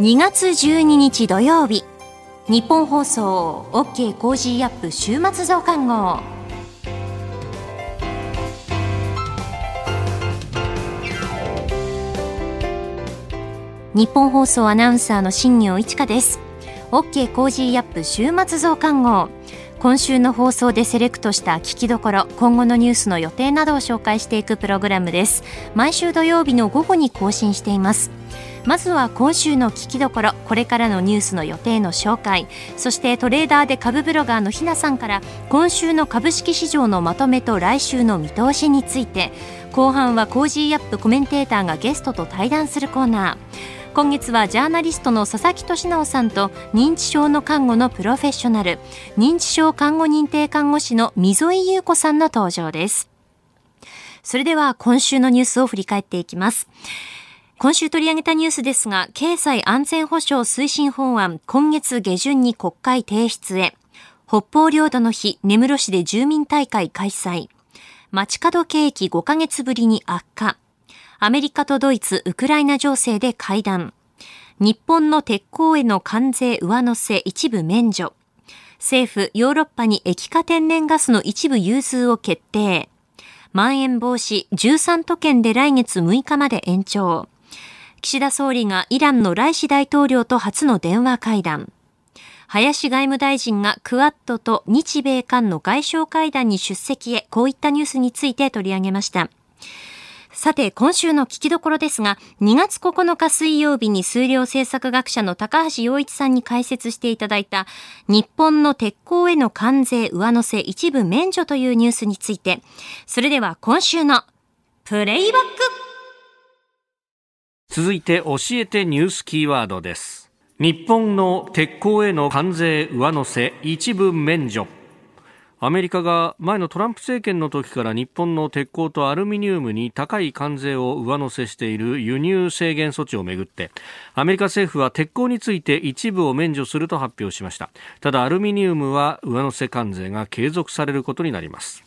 2月12日土曜日。ニッポン放送 OK Cozy up 週末増刊号。ニッポン放送アナウンサーの新行市佳です。OK Cozy up 週末増刊号。今週の放送でセレクトした聞きどころ今後のニュースの予定などを紹介していくプログラムです。毎週土曜日の午後に更新しています。まずは今週の聞きどころこれからのニュースの予定の紹介そしてトレーダーで株ブロガーのひなさんから今週の株式市場のまとめと来週の見通しについて後半は Cozy up コメンテーターがゲストと対談するコーナー。今月はジャーナリストの佐々木俊尚さんと認知症の看護のプロフェッショナル認知症看護認定看護師の溝井優子さんの登場です。それでは今週のニュースを振り返っていきます。今週取り上げたニュースですが、経済安全保障推進法案、今月下旬に国会提出へ。北方領土の日、根室市で住民大会開催。街角景気5ヶ月ぶりに悪化。アメリカとドイツ、ウクライナ情勢で会談。日本の鉄鋼への関税上乗せ一部免除。政府、ヨーロッパに液化天然ガスの一部融通を決定。まん延防止13都県で来月6日まで延長。岸田総理がイランのライシ大統領と初の電話会談。林外務大臣がクアッドと日米韓の外相会談に出席へ、こういったニュースについて取り上げました。さて、今週の聞きどころですが、2月9日水曜日に数量政策学者の高橋洋一さんに解説していただいた、日本の鉄鋼への関税上乗せ一部免除というニュースについて、それでは今週のプレイバック続いて教えてニュースキーワードです。日本の鉄鋼への関税上乗せ一部免除。アメリカが前のトランプ政権の時から日本の鉄鋼とアルミニウムに高い関税を上乗せしている輸入制限措置をめぐってアメリカ政府は鉄鋼について一部を免除すると発表しましたただアルミニウムは上乗せ関税が継続されることになります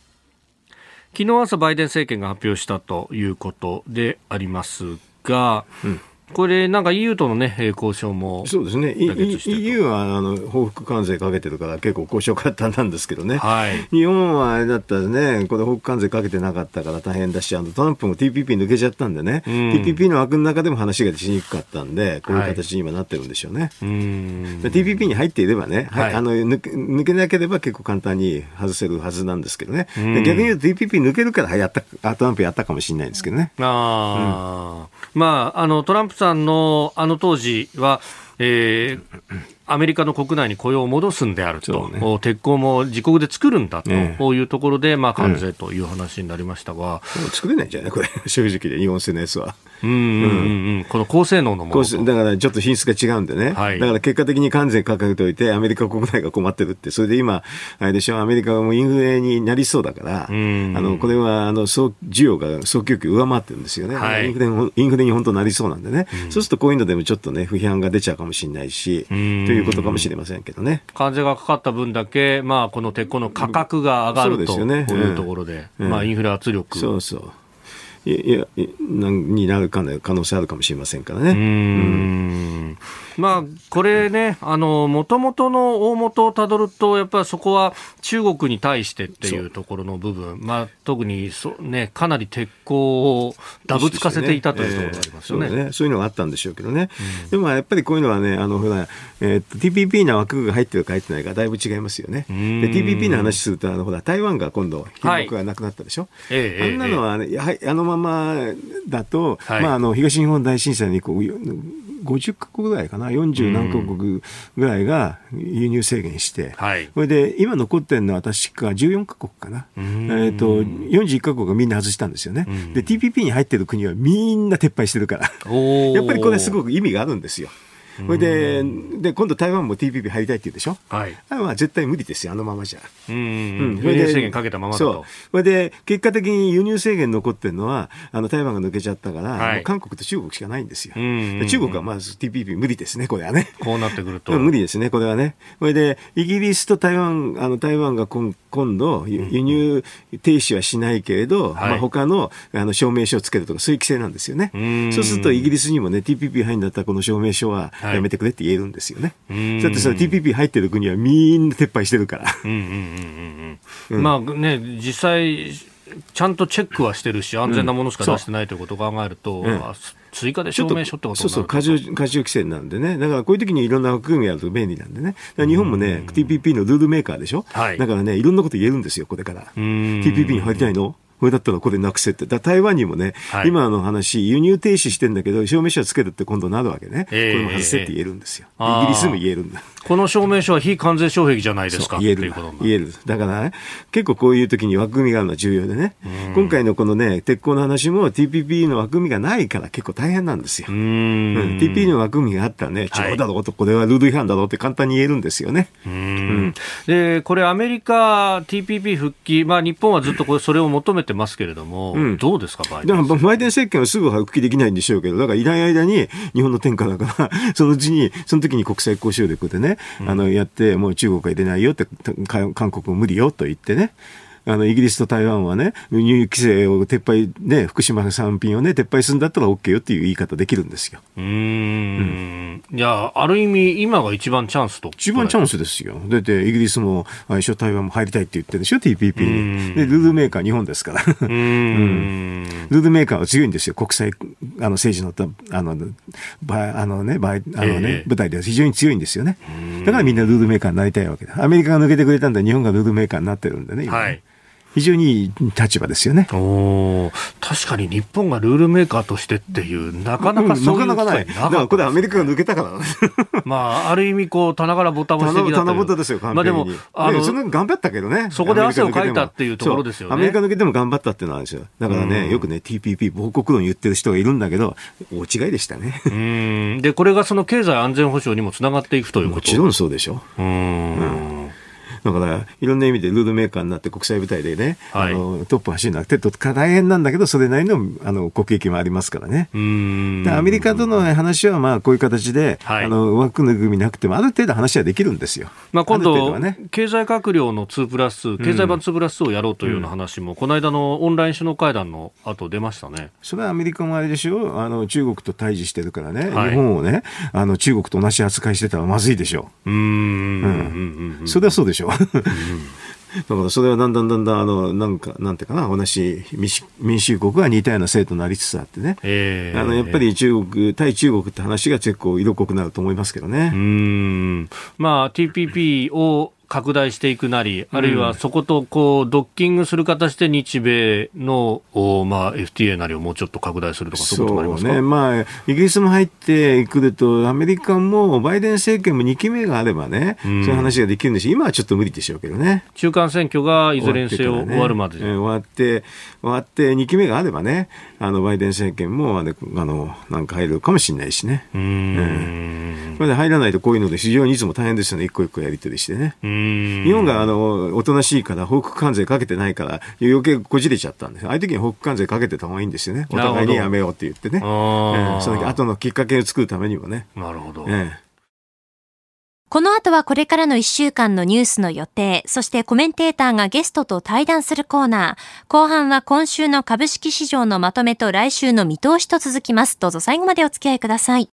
昨日朝バイデン政権が発表したということでありますが、うん。これ、なんか EU との、ね、交渉もそうですね、EU はあの報復関税かけてるから、結構交渉簡単なんですけどね、はい、日本はあれだったらね、これ、報復関税かけてなかったから大変だし、あのトランプも TPP 抜けちゃったんでね、うん、TPP の枠の中でも話がしにくかったんで、こういう形に今なってるんでしょうね。はい、TPP に入っていればね、はい、あの抜け、抜けなければ結構簡単に外せるはずなんですけどね、逆に言うと TPP 抜けるからやったトランプやったかもしれないですけどね。あうん、まあ、あのトランプさんのあの当時は、えー、アメリカの国内に雇用を戻すんであると、ね、鉄鋼も自国で作るんだというところで、まあ、関税という話になりましたが、うん、作れないんじゃないこれ、正直で日本製のやつは。うんうん。うん、この高性能のものだからちょっと品質が違うんでね、はい、だから結果的に関税かけておいて、アメリカ国内が困ってるって、それで今、あれでしょ、アメリカがもうインフレになりそうだから、あのこれはあの総需要が総供給上回ってるんですよね、はい、インフレインフレに本当なりそうなんでね、うん、そうするとこういうのでもちょっとね、不批判が出ちゃうかもしれないし、ということかもしれませんけどね。関税がかかった分だけ、まあ、この鉄鋼の価格が上がる、うん、というところで、まあ、インフレ圧力。そうそう。いやになる可能性あるかもしれませんからね。うんまあ、これね、あの、もともとの大元をたどると、やっぱりそこは中国に対してっていうところの部分、まあ、特にそ、ね、かなり鉄鋼をダブつかせていたというところがありますよね。そうねそういうのがあったんでしょうけどね。うん、でもやっぱりこういうのはね、あの、ほら、えー、TPP の枠が入ってるか入ってないかだいぶ違いますよね。で、TPP の話すると、あの、ほら、台湾が今度、品目がなくなったでしょ？はい、あんなのは、ね、やはりあのままだと、はい、まあ、あの、東日本大震災にこう、50か国ぐらいかな、40何か国ぐらいが輸入制限して、はい、それで今残ってるのは確か14か国かな、えーと、41か国がみんな外したんですよね、で TPP に入ってる国はみんな撤廃してるから、やっぱりこれ、すごく意味があるんですよ。それでで今度台湾も TPP 入りたいって言うでしょ、はい、まあ絶対無理ですよあのままじゃ。うん、輸入制限かけたままだと。それで結果的に輸入制限残ってるのはあの台湾が抜けちゃったから、はい、韓国と中国しかないんですよ、中国はまず TPP 無理ですねこれはね。こうなってくると。無理ですねこれはね。それでイギリスと台湾あの台湾が今今度輸入停止はしないけれど、はい。まあ、他のあの証明書をつけるとかそういう規制なんですよね。そうするとイギリスにもね TPP 入るんだったらこの証明書はやめてくれって言えるんですよね。だってその TPP 入ってる国はみんな撤廃してるから。まあね、実際、ちゃんとチェックはしてるし、安全なものしか出してないということを考えると、うん、追加で証明書ってことそうそう、過重過重規制なんでね、だからこういう時にいろんな枠組みやると便利なんでね、日本もね、TPP のルールメーカーでしょ、はい、だからね、いろんなこと言えるんですよ、これから。TPP に入りたいの？これだったらこれなくせって。だ台湾にもね、はい、今の話、輸入停止してんだけど、証明書はつけるって今度なるわけね。えー、これも外せって言えるんですよ。イギリスも言えるんだ。この証明書は非完全障壁じゃないですか。言える。言える。だからね、結構こういう時に枠組みがあるのは重要でね、今回のこのね、鉄鋼の話も TPP の枠組みがないから結構大変なんですよ。うん、TPP の枠組みがあったらね、違うだろうと、これはルール違反だろうって簡単に言えるんですよね。うん、で、これアメリカ TPP 復帰、まあ日本はずっとこれそれを求めてますけれども、うん、どうですか、バイデンバイデン政権はすぐ復帰できないんでしょうけど、だからいない間に日本の天下だから、そのうちに、その時に国際交渉力でね、あの、やって、もう中国は入れないよって、韓国も無理よと言ってね、あの、イギリスと台湾はね、輸入規制を撤廃、ね、福島産品をね、撤廃するんだったら OK よっていう言い方できるんですよ。うん,、うん。いや、ある意味、今が一番チャンスと。一番チャンスですよ。だって、イギリスも、あ一緒台湾も入りたいって言ってるでしょ、TPP に。で、ルールメーカー日本ですから。うん。ルールメーカーは強いんですよ、国際、あの、政治の、あの、ばあのね、ばあのね、舞台では非常に強いんですよね。だからみんなルールメーカーになりたいわけだ。アメリカが抜けてくれたんで、日本がルールメーカーになってるんでね。はい。非常にいい立場ですよね。お確かに日本がルールメーカーとしてっていう、なかなかそういう、うん、なかなかない。だからこれアメリカが抜けたから。まあ、ある意味こう、棚からボタンをしてきた棚ぼたですよ、まあでも、あの、その頑張ったけどね。そこで汗をかいたっていうところですよね。アメリカ抜けても頑張ったっていうのはあるんですよ。だからね、よくね、TPP 亡国論言ってる人がいるんだけど、大違いでしたね。うん。で、これがその経済安全保障にもつながっていくということもちろんそうでしょ。うん。う んだから、いろんな意味でルールメーカーになって国際舞台でね、はい、あのトップ走るなくて、大変なんだけど、それなりのあの国益もありますからね。でアメリカとの話は、まあ、こういう形で、はい、あの枠の組みなくても、ある程度話はできるんですよ。まあ、今度、ね、経済閣僚の2プラス、経済版2プラスをやろうというような話も、うん、この間のオンライン首脳会談の後出ましたね。それはアメリカもあれでしょあの中国と対峙してるからね、はい、日本をね、あの中国と同じ扱いしてたらまずいでしょう。うん。うん。それはそうでしょう。だからそれはだんだんだんだん、あの、なんか、なんていうかな、同じ民主国が似たような制度になりつつあってね。えー、あの、やっぱり中国、対中国って話が結構色濃くなると思いますけどね。うん。まあ、TPP を拡大していくなり、あるいはそことこうドッキングする形で日米の、まあ、FTA なりをもうちょっと拡大するとか、そういうことありますか、ね。まあ、イギリスも入ってくると、アメリカもバイデン政権も2期目があればね、うん、そういう話ができるんです今はちょっと無理でしょうけどね。中間選挙がいずれにせよ終わるまで、ね、終わって、終わって2期目があればね、あのバイデン政権もあのなんか入るかもしれないしね。うん、それで入らないとこういうので非常にいつも大変ですよね、一個一個やり取りしてね。日本があのおとなしいから報復関税かけてないから余計こじれちゃったんです。ああいう時に報復関税かけてた方がいいんですよね。お互いにやめようって言ってね、えー、その後のきっかけを作るためにもね。なるほど、えーこの後はこれからの1週間のニュースの予定、そしてコメンテーターがゲストと対談するコーナー。後半は今週の株式市場のまとめと来週の見通しと続きます。どうぞ最後までお付き合いください。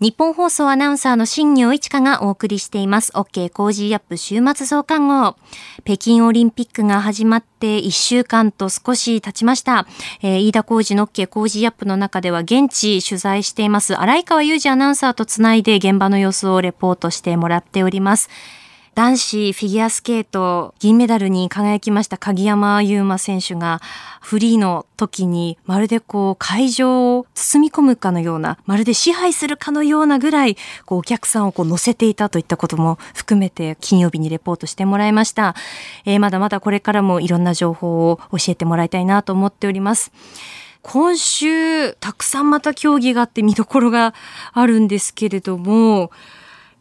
ニッポン放送アナウンサーの新行市佳がお送りしています。OK Cozy up 週末増刊号。北京オリンピックが始まって1週間と少し経ちました。えー、飯田浩二の OK コージーアップの中では現地取材しています洗川雄司アナウンサーとつないで現場の様子をレポートしてもらっております。男子フィギュアスケート銀メダルに輝きました鍵山優真選手がフリーの時にまるでこう会場を包み込むかのようなまるで支配するかのようなぐらいこうお客さんをこう乗せていたといったことも含めて金曜日にレポートしてもらいました、えー、まだまだこれからもいろんな情報を教えてもらいたいなと思っております。今週たくさんまた競技があって見どころがあるんですけれども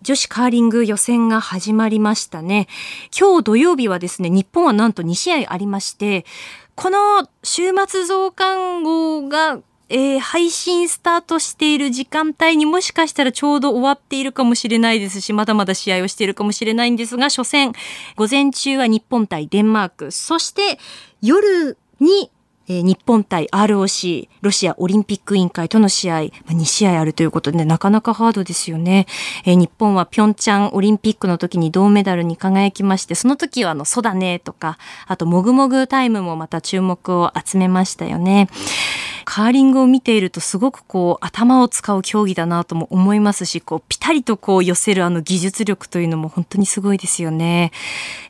女子カーリング予選が始まりましたね。今日土曜日はですね、日本はなんと2試合ありまして、この週末増刊号がえー、配信スタートしている時間帯にもしかしたらちょうど終わっているかもしれないですし、まだまだ試合をしているかもしれないんですが、初戦、午前中は日本対デンマーク、そして夜にえ、日本対 ROC、ロシアオリンピック委員会との試合、まあ、2試合あるということで、なかなかハードですよね。え、日本はピョンチャンオリンピックの時に銅メダルに輝きまして、その時はあの、そうだねとか、あと、もぐもぐタイムもまた注目を集めましたよね。カーリングを見ているとすごくこう頭を使う競技だなとも思いますし、こうピタリとこう寄せるあの技術力というのも本当にすごいですよね。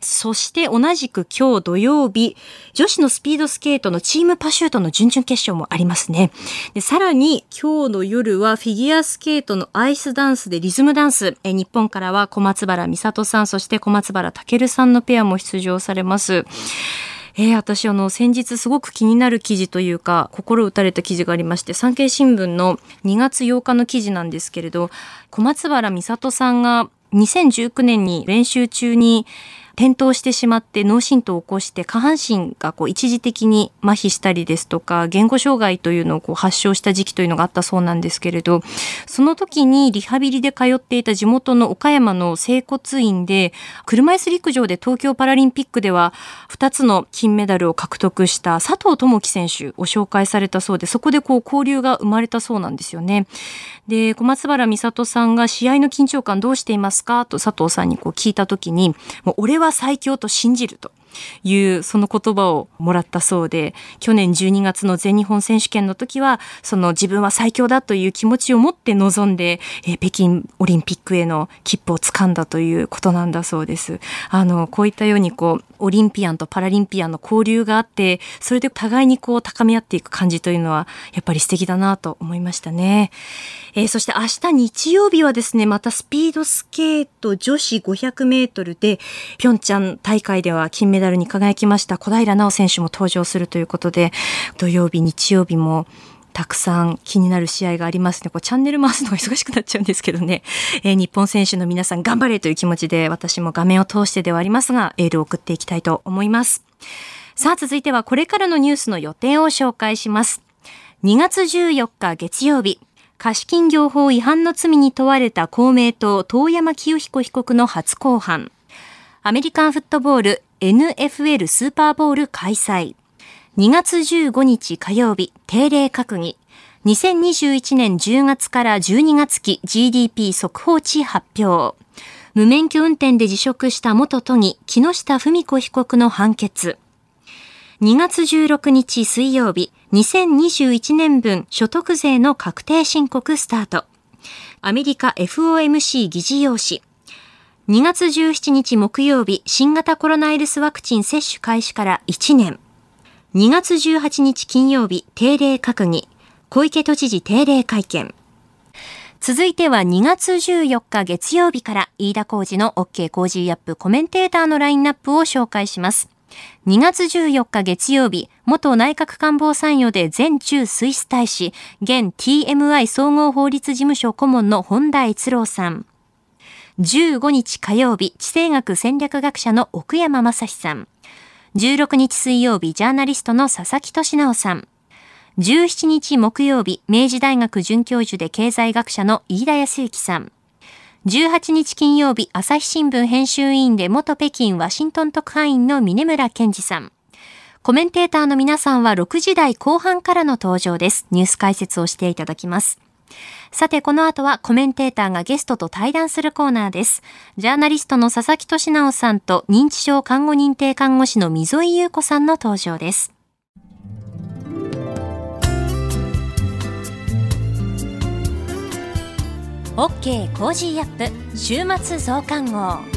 そして同じく今日土曜日、女子のスピードスケートのチームパシュートの準々決勝もありますね。でさらに今日の夜はフィギュアスケートのアイスダンスでリズムダンス。え日本からは小松原美里さん、そして小松原健さんのペアも出場されます。えー、私あの先日すごく気になる記事というか心打たれた記事がありまして産経新聞の2月8日の記事なんですけれど小松原美里さんが2019年に練習中に転倒してしまって脳震盪を起こして下半身がこう一時的に麻痺したりですとか言語障害というのをこう発症した時期というのがあったそうなんですけれどその時にリハビリで通っていた地元の岡山の整骨院で車椅子陸上で東京パラリンピックでは2つの金メダルを獲得した佐藤智樹選手を紹介されたそうでそこでこう交流が生まれたそうなんですよね。で小松原美里さんが試合の緊張感どうしていますか？と佐藤さんにこう聞いたときにもう俺は最強と信じると。いうその言葉をもらったそうで去年12月の全日本選手権の時はその自分は最強だという気持ちを持って臨んで、えー、北京オリンピックへの切符をつかんだということなんだそうです。あのこういったようにこうオリンピアンとパラリンピアンの交流があってそれで互いにこう高め合っていく感じというのはやっぱり素敵だなと思いましたね。えー、そして明日日曜日はですね、またスピードスケート女子500メートルで、ピョンチャン大会では金メダルに輝きました小平奈緒選手も登場するということで、土曜日、日曜日もたくさん気になる試合がありますね。こうチャンネル回すのが忙しくなっちゃうんですけどね。えー、日本選手の皆さん頑張れという気持ちで私も画面を通してではありますが、エールを送っていきたいと思います。さあ続いてはこれからのニュースの予定を紹介します。2月14日月曜日、貸金業法違反の罪に問われた公明党遠山清彦被告の初公判。アメリカンフットボール NFL スーパーボール開催。2月15日火曜日、定例閣議。2021年10月から12月期 GDP 速報値発表。無免許運転で辞職した元都議、木下富美子被告の判決。2月16日水曜日、2021年分所得税の確定申告スタート。アメリカ FOMC 議事要旨。2月17日木曜日、新型コロナウイルスワクチン接種開始から1年。2月18日金曜日、定例閣議。小池都知事定例会見。続いては2月14日月曜日から飯田浩二の OK 工事アップコメンテーターのラインナップを紹介します。2月14日月曜日、元内閣官房参与で全中スイス大使、現 TMI 総合法律事務所顧問の本田悦郎さん。15日火曜日、地政学戦略学者の奥山正史さん。16日水曜日、ジャーナリストの佐々木俊直さん。17日木曜日、明治大学准教授で経済学者の飯田康之さん。18日金曜日、朝日新聞編集委員で元北京ワシントン特派員の峰村健二さん。コメンテーターの皆さんは6時台後半からの登場です。ニュース解説をしていただきます。さて、この後はコメンテーターがゲストと対談するコーナーです。ジャーナリストの佐々木俊尚さんと認知症看護認定看護師の溝井優子さんの登場です。OK Cozy up 週末増刊号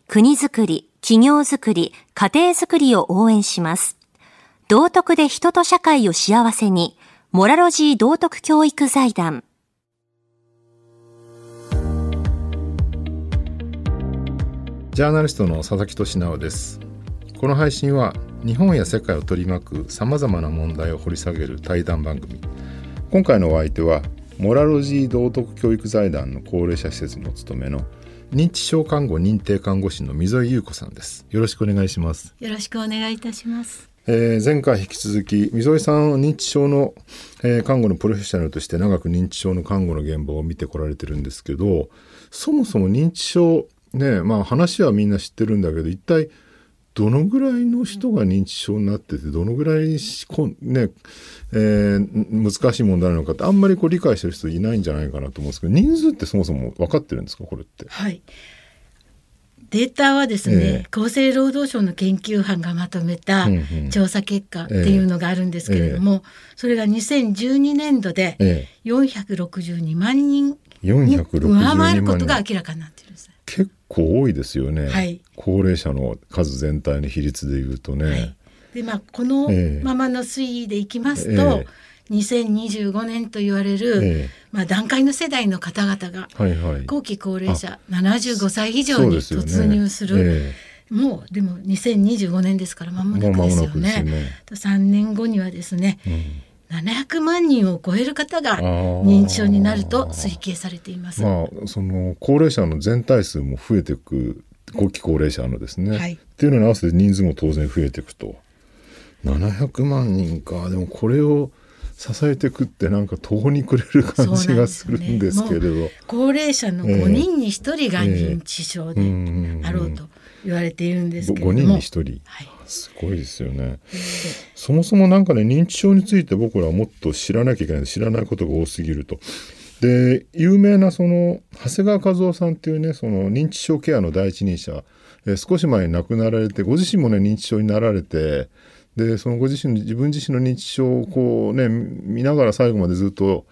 国づくり、企業づくり、家庭づくりを応援します。道徳で人と社会を幸せに、モラロジー道徳教育財団。ジャーナリストの佐々木俊直ですこの配信は日本や世界を取り巻くさまざまな問題を掘り下げる対談番組今回のお相手はモラロジー道徳教育財団の高齢者施設にお勤めの認知症看護認定看護師の溝井優子さんです。よろしくお願いします。よろしくお願いいたします。えー、前回引き続き溝井さんは認知症の、えー、看護のプロフェッショナルとして長く認知症の看護の現場を見てこられてるんですけどそもそも認知症ねまあ話はみんな知ってるんだけど一体どのぐらいの人が認知症になっててどのぐらいね、えー、難しい問題なのかってあんまりこう理解してる人いないんじゃないかなと思うんですけど人数ってそもそも分かってるんですか？これって。はい。データはですね、えー、厚生労働省の研究班がまとめた調査結果っていうのがあるんですけれども、えー、それが2012年度で462万人に上回ることが明らかになってる。んです。結構多いですよね、はい、高齢者の数全体の比率でいうとね。はい、でまあこのままの推移でいきますと、えー、2025年と言われる、えー、まあ、段階の世代の方々が、はいはい、後期高齢者75歳以上に突入する。ねえ。ー、もうでも2025年ですから間もなくですよね。ね3年後にはですね、うん700万人を超える方が認知症になると推計されています。まあ、その高齢者の全体数も増えていく後期高齢者のですね、はい、っていうのに合わせて人数も当然増えていくと。700万人か。でもこれを支えていくってなんか途方に暮れる感じがするんですけれど、ね、高齢者の5人に1人が認知症であろうと言われているんですけれども、えー、5人に1人、はいすごいですよね。そもそもなんかね認知症について僕らはもっと知らなきゃいけない知らないことが多すぎると。で有名なその長谷川和夫さんっていうねその認知症ケアの第一人者、え少し前に亡くなられてご自身もね認知症になられてでそのご自身自分自身の認知症をこうね見ながら最後までずっと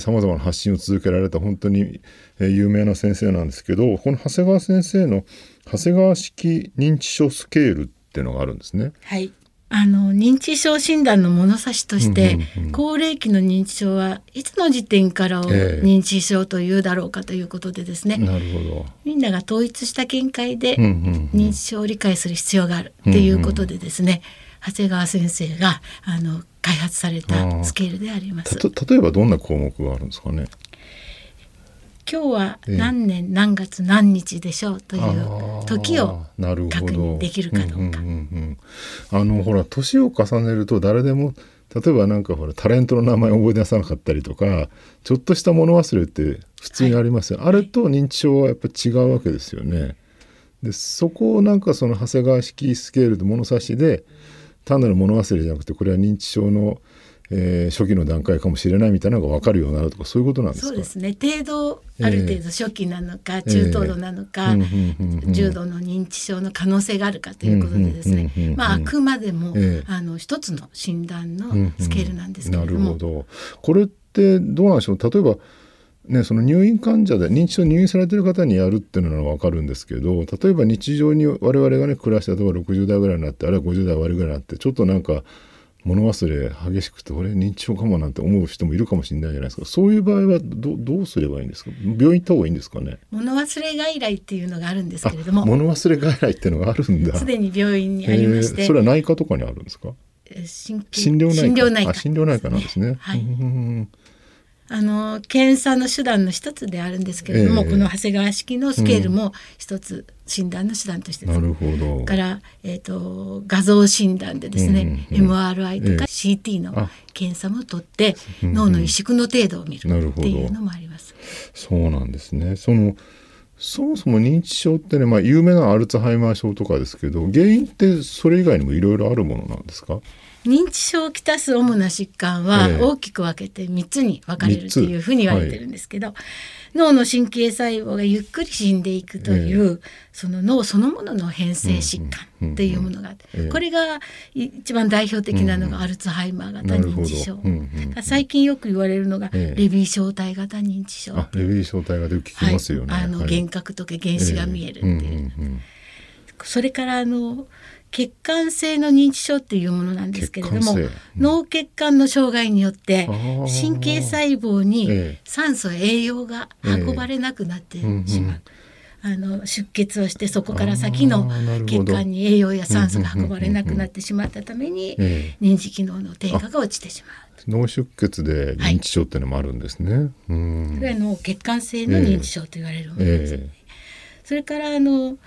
さまざまな発信を続けられた本当に、え、有名な先生なんですけどこの長谷川先生の長谷川式認知症スケールっていうのがあるんですね。はい。あの認知症診断の物差しとして、高齢期の認知症はいつの時点からを認知症というだろうかということでですね、えー、なるほど。みんなが統一した見解で認知症を理解する必要があるっていうことでですね、長谷川先生があの開発されたスケールであります。例えばどんな項目があるんですかね？今日は何年何月何日でしょうという時を確認できるかどうか。あのほら年を重ねると誰でも例えばなんかほらタレントの名前覚え出さなかったりとかちょっとした物忘れって普通にありますよ、はい、あれと認知症はやっぱ違うわけですよね。でそこをなんかその長谷川式スケールで物差しで単なる物忘れじゃなくてこれは認知症のえー、初期の段階かもしれないみたいなのが分かるようになるとかそういうことなんですか？そうですね。程度ある程度初期なのか、えー、中等度なのか、えー、重度の認知症の可能性があるかということでですね、まあ、あくまでも、えー、あの一つの診断のスケールなんですけれども。なるほど。これってどうなんでしょう？例えばね、その入院患者で認知症入院されてる方にやるっていうのは分かるんですけど例えば日常に我々がね暮らして例えば60代ぐらいになってあるいは50代終わりぐらいになってちょっとなんか物忘れ激しくて俺認知症かもなんて思う人もいるかもしれないじゃないですか。そういう場合はどどうすればいいんですか？病院行った方がいいんですかね？物忘れ外来っていうのがあるんですけれども。物忘れ外来っていうのがあるんだ。すでに病院にありまして、それは内科とかにあるんですか？心療内科。心療内科。心療内科なんですね、はいあの検査の手段の一つであるんですけれども、えー、この長谷川式のスケールも一つ診断の手段としてなるほど。から、えーと、画像診断でですね、うんうん、MRI とか CT の検査も取って、えー、脳の萎縮の程度を見るっていうのもあります。そうなんですね。そのそもそも認知症ってね、まあ、有名なアルツハイマー症とかですけど原因ってそれ以外にもいろいろあるものなんですか？認知症をきたす主な疾患は大きく分けて3つに分かれるというふうに言われてるんですけど、はい、脳の神経細胞がゆっくり死んでいくという、その脳そのものの変性疾患っていうものがあって、これが一番代表的なのがアルツハイマー型認知症、最近よく言われるのがレビー小体型認知症、レビー小体型で聞きますよね、はい、あの幻覚とか原子が見えるっていう、それからあの血管性の認知症っていうものなんですけれども、うん、脳血管の障害によって神経細胞に酸素栄養が運ばれなくなってしまう。あの出血をしてそこから先の血管に栄養や酸素が運ばれなくなってしまったために認知機能の低下が落ちてしまう。脳出血で認知症っていうのもあるんですね。はい、それは脳血管性の認知症と言われるものです、ね、えー、それからあの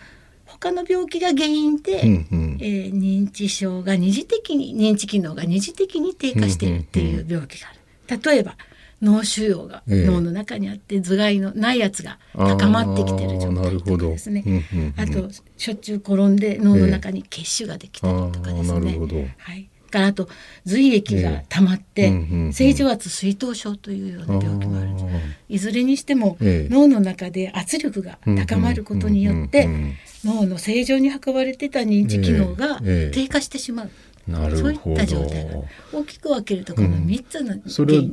他の病気が原因で、うんうん、えー、認知症が二次的に認知機能が二次的に低下しているっていう病気がある。例えば脳腫瘍が脳の中にあって、頭蓋のないやつが高まってきてる状態とかですね。あとしょっちゅう転んで脳の中に血腫ができたりとかですね、はい、からあと髄液が溜まって、正常圧水頭症というような病気もあるいずれにしても、脳の中で圧力が高まることによって、脳の正常に運ばれてた認知機能が低下してしまう。なるほど。そういった状態が大きく分けるとこの3つの、うん、それは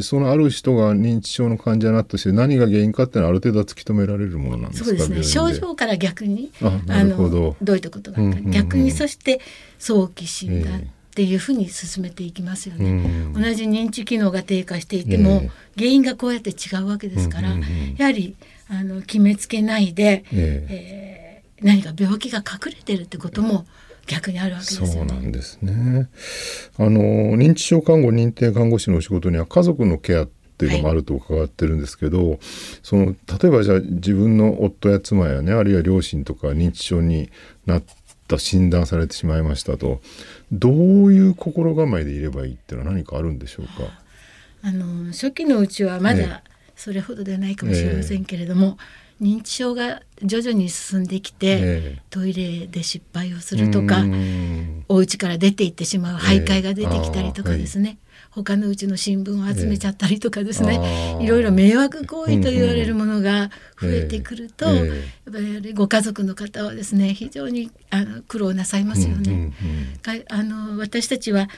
そのある人が認知症の患者になったして何が原因かっていうのはある程度突き止められるものなんですか？そうですね。症状から逆にあのどういったことがあるか、うんうんうん、逆にそして早期診断、えーっていうふうに進めていきますよね。同じ認知機能が低下していても、原因がこうやって違うわけですから、やはりあの決めつけないで、えー、何か病気が隠れてるってことも逆にあるわけですよね。そうなんですね。あの認知症看護認定看護師のお仕事には家族のケアっていうのもあると伺ってるんですけど、はい、その例えばじゃあ自分の夫や妻やねあるいは両親とか認知症になった診断されてしまいましたと。どういう心構えでいればいいっていうのは何かあるんでしょうか？あの初期のうちはまだそれほどではないかもしれませんけれども、えー、認知症が徐々に進んできて、えー、トイレで失敗をするとかお家から出て行ってしまう徘徊が出てきたりとかですね、他のうちの新聞を集めちゃったりとかですね、えー、いろいろ迷惑行為と言われるものが増えてくると、やっぱりご家族の方はですね非常にあの苦労なさいますよね。あの私たちは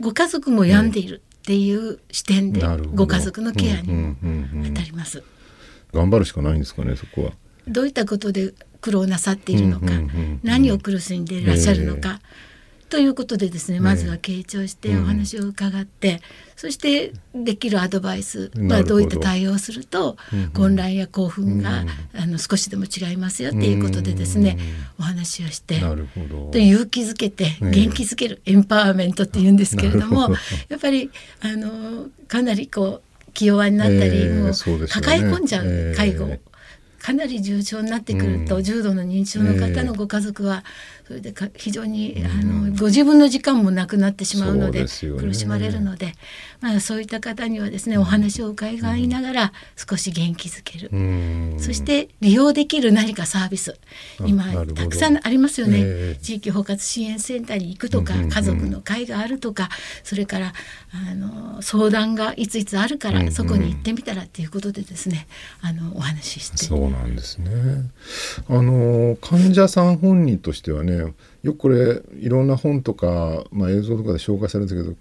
ご家族も病んでいるっていう視点でご家族のケアに当たります。頑張るしかないんですかねそこは。どういったことで苦労なさっているのか、何を苦しんでいらっしゃるのか、ということでですねまずは傾聴してお話を伺って、うん、そしてできるアドバイス、まあ、どういった対応をすると、混乱や興奮が、あの少しでも違いますよっていうことでですね、お話をしてで勇気づけて元気づける、エンパワーメントっていうんですけれどもやっぱりあのかなりこう気弱になったり、もう抱え込んじゃう介護かなり重症になってくると、重度の認知症の方のご家族は、それで非常に、あのご自分の時間もなくなってしまうので苦しまれるので、まあ、そういった方にはですねお話を伺いながら少し元気づける、そして利用できる何かサービス。今たくさんありますよね、えー、地域包括支援センターに行くとか、家族の会があるとかそれからあの相談がいついつあるから、そこに行ってみたらっていうことでですねあのお話しして。そうなんですね。あの患者さん本人としてはねよくこれいろんな本とか、まあ、映像とかで紹介されるんですけど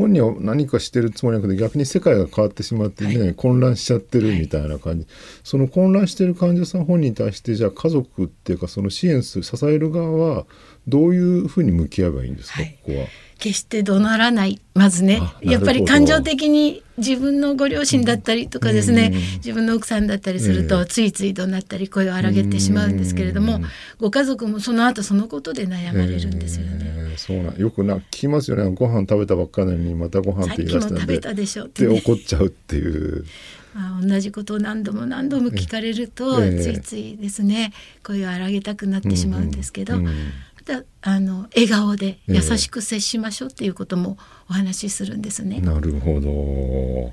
本人は何かしてるつもりなくて逆に世界が変わってしまってね、はい、混乱しちゃってるみたいな感じ、はい、その混乱してる患者さん本人に対してじゃあ家族っていうかその支援する支える側はどういうふうに向き合えばいいんですか、はい、ここは。決して怒鳴らない。まずね。やっぱり感情的に自分のご両親だったりとかですね、うん、自分の奥さんだったりすると、ついつい怒鳴ったり声を荒げてしまうんですけれども、うん、ご家族もその後そのことで悩まれるんですよね。えー、そうなよくな聞きますよね。ご飯食べたばっかりにまたご飯って言い出したんで食べたでしょって、ね、怒っちゃうっていう。まあ、同じことを何度も何度も聞かれると、ついついですね。声を荒げたくなってしまうんですけど、うんあの笑顔で優しく接しましょうっていうこともお話しするんですね。えー、なるほど。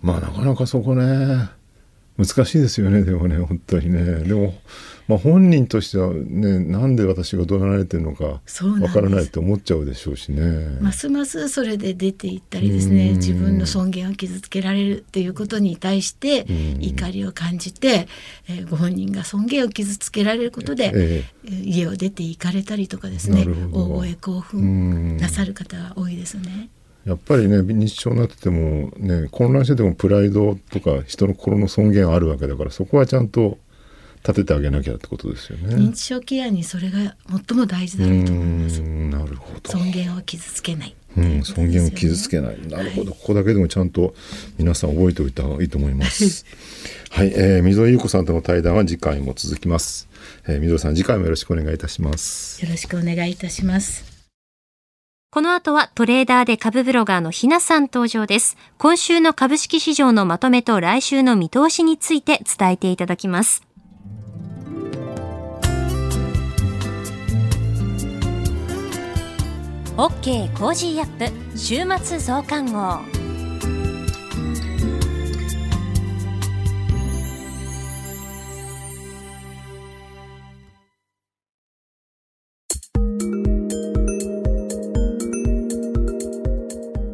まあなかなかそこね難しいですよね でもね本当にね。でも、まあ、本人としてはねなんで私が怒鳴られてるのかわからないと思っちゃうでしょうしね。ますますそれで出ていったりですね自分の尊厳を傷つけられるっていうことに対して怒りを感じて、えー、ご本人が尊厳を傷つけられることで、えー、家を出て行かれたりとかですね大声興奮なさる方が多いですね。やっぱりね認知症になっててもね混乱しててもプライドとか人の心の尊厳あるわけだからそこはちゃんと立ててあげなきゃってことですよね。認知症ケアにそれが最も大事だと思います。なるほど。尊厳を傷つけない。うん、尊厳を傷つけない。なるほど、はい、ここだけでもちゃんと皆さん覚えておいた方がいいと思います。はい、えー、溝井優子さんとの対談は次回も続きます。えー、溝井さん次回もよろしくお願いいたします。よろしくお願いいたします。この後はトレーダーで株ブロガーのひなさん登場です。今週の株式市場のまとめと来週の見通しについて伝えていただきます。OK Cozy up 週末増刊号。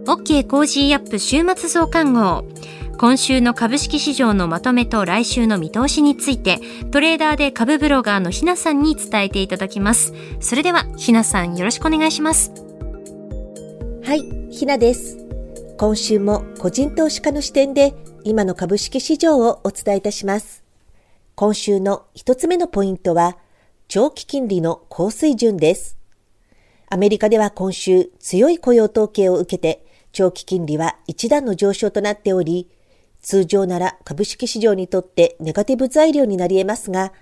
OK Cozy up 週末増刊号。今週の株式市場のまとめと来週の見通しについて、トレーダーで株ブロガーのひなさんに伝えていただきます。それでは、ひなさんよろしくお願いします。はい、ひなです。今週も個人投資家の視点で今の株式市場をお伝えいたします。今週の一つ目のポイントは、長期金利の高水準です。アメリカでは今週強い雇用統計を受けて長期金利は一段の上昇となっており、通常なら株式市場にとってネガティブ材料になり得ますが、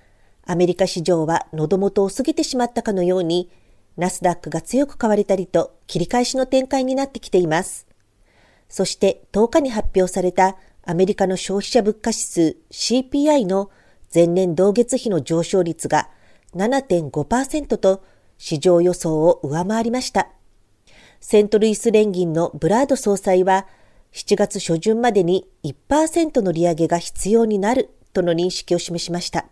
アメリカ市場は喉元を過ぎてしまったかのように、ナスダックが強く買われたりと切り返しの展開になってきています。そして10日に発表されたアメリカの消費者物価指数 CPI の前年同月比の上昇率が7.5%と市場予想を上回りました。セントルイス連銀のブラード総裁は、7月初旬までに1%の利上げが必要になるとの認識を示しました。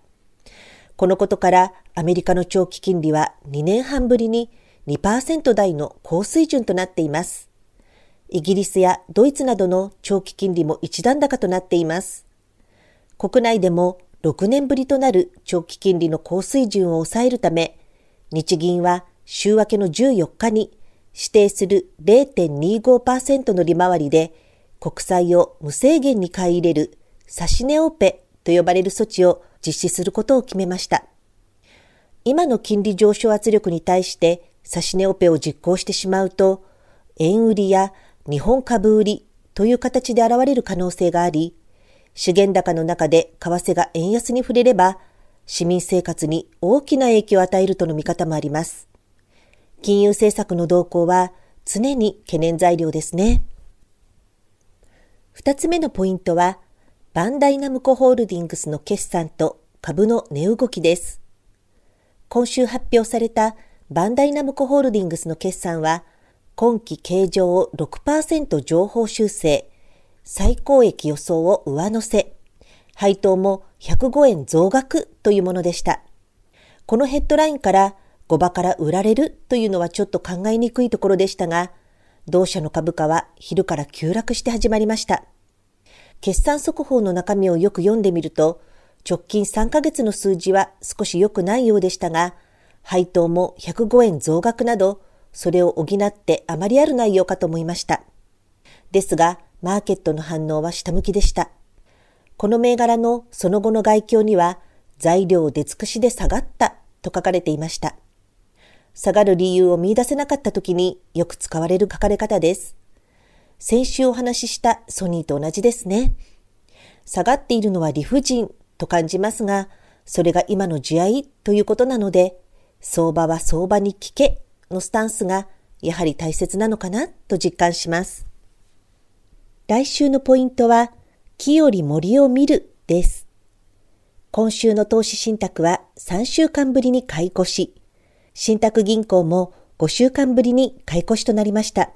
このことからアメリカの長期金利は2年半ぶりに2%台の高水準となっています。イギリスやドイツなどの長期金利も一段高となっています。国内でも6年ぶりとなる長期金利の高水準を抑えるため、日銀は週明けの14日に指定する0.25%の利回りで国債を無制限に買い入れる指値オペと呼ばれる措置を実施することを決めました。今の金利上昇圧力に対して指値オペを実行してしまうと、円売りや日本株売りという形で現れる可能性があり、資源高の中で為替が円安に触れれば、市民生活に大きな影響を与えるとの見方もあります。金融政策の動向は常に懸念材料ですね。二つ目のポイントは、バンダイナムコホールディングスの決算と株の値動きです。今週発表されたバンダイナムコホールディングスの決算は、今期経常を6%情報修正、最高益予想を上乗せ、配当も105円増額というものでした。このヘッドラインから5場から売られるというのはちょっと考えにくいところでしたが、同社の株価は昼から急落して始まりました。決算速報の中身をよく読んでみると、直近3ヶ月の数字は少し良くないようでしたが、配当も105円増額など、それを補ってあまりある内容かと思いました。ですが、マーケットの反応は下向きでした。この銘柄のその後の外況には、材料出尽くしで下がったと書かれていました。下がる理由を見出せなかった時によく使われる書かれ方です。先週お話ししたソニーと同じですね。下がっているのは理不尽と感じますが、それが今の地合ということなので、相場は相場に聞けのスタンスがやはり大切なのかなと実感します。来週のポイントは、木より森を見るです。今週の投資信託は3週間ぶりに買い越し、信託銀行も5週間ぶりに買い越しとなりました。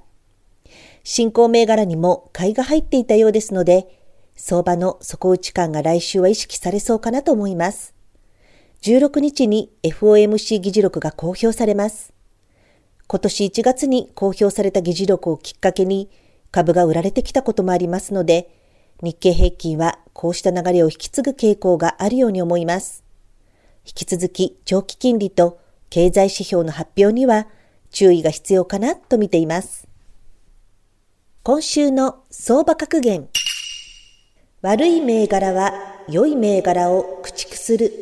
新興銘柄にも買いが入っていたようですので、相場の底打ち感が来週は意識されそうかなと思います。16日に FOMC 議事録が公表されます。今年1月に公表された議事録をきっかけに株が売られてきたこともありますので、日経平均はこうした流れを引き継ぐ傾向があるように思います。引き続き長期金利と経済指標の発表には注意が必要かなと見ています。今週の相場格言。悪い銘柄は良い銘柄を駆逐する。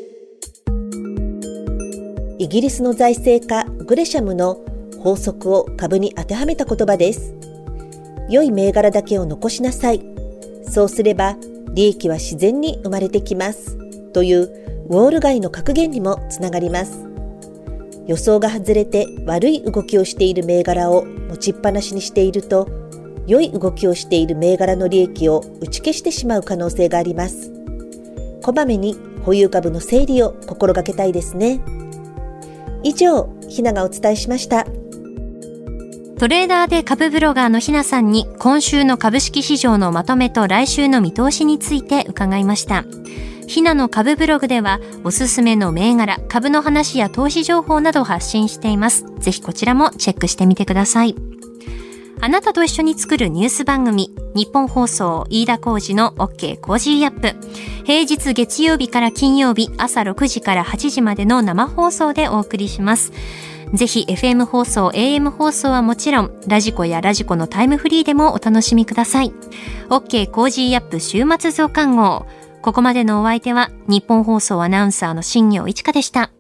イギリスの財政家グレシャムの法則を株に当てはめた言葉です。良い銘柄だけを残しなさい。そうすれば利益は自然に生まれてきます。というウォール街の格言にもつながります。予想が外れて悪い動きをしている銘柄を持ちっぱなしにしていると、良い動きをしている銘柄の利益を打ち消してしまう可能性があります。こまめに保有株の整理を心がけたいですね。以上、ひながお伝えしました。トレーダーで株ブロガーのひなさんに今週の株式市場のまとめと来週の見通しについて伺いました。ひなの株ブログではおすすめの銘柄、株の話や投資情報などを発信しています。ぜひこちらもチェックしてみてください。あなたと一緒に作るニュース番組、ニッポン放送飯田浩司の OK Cozy up。平日月曜日から金曜日朝6時から8時までの生放送でお送りします。ぜひ FM 放送、AM 放送はもちろん、 radiko や radiko のタイムフリーでもお楽しみください。OK Cozy up 週末増刊号。ここまでのお相手は、ニッポン放送アナウンサーの新行市佳でした。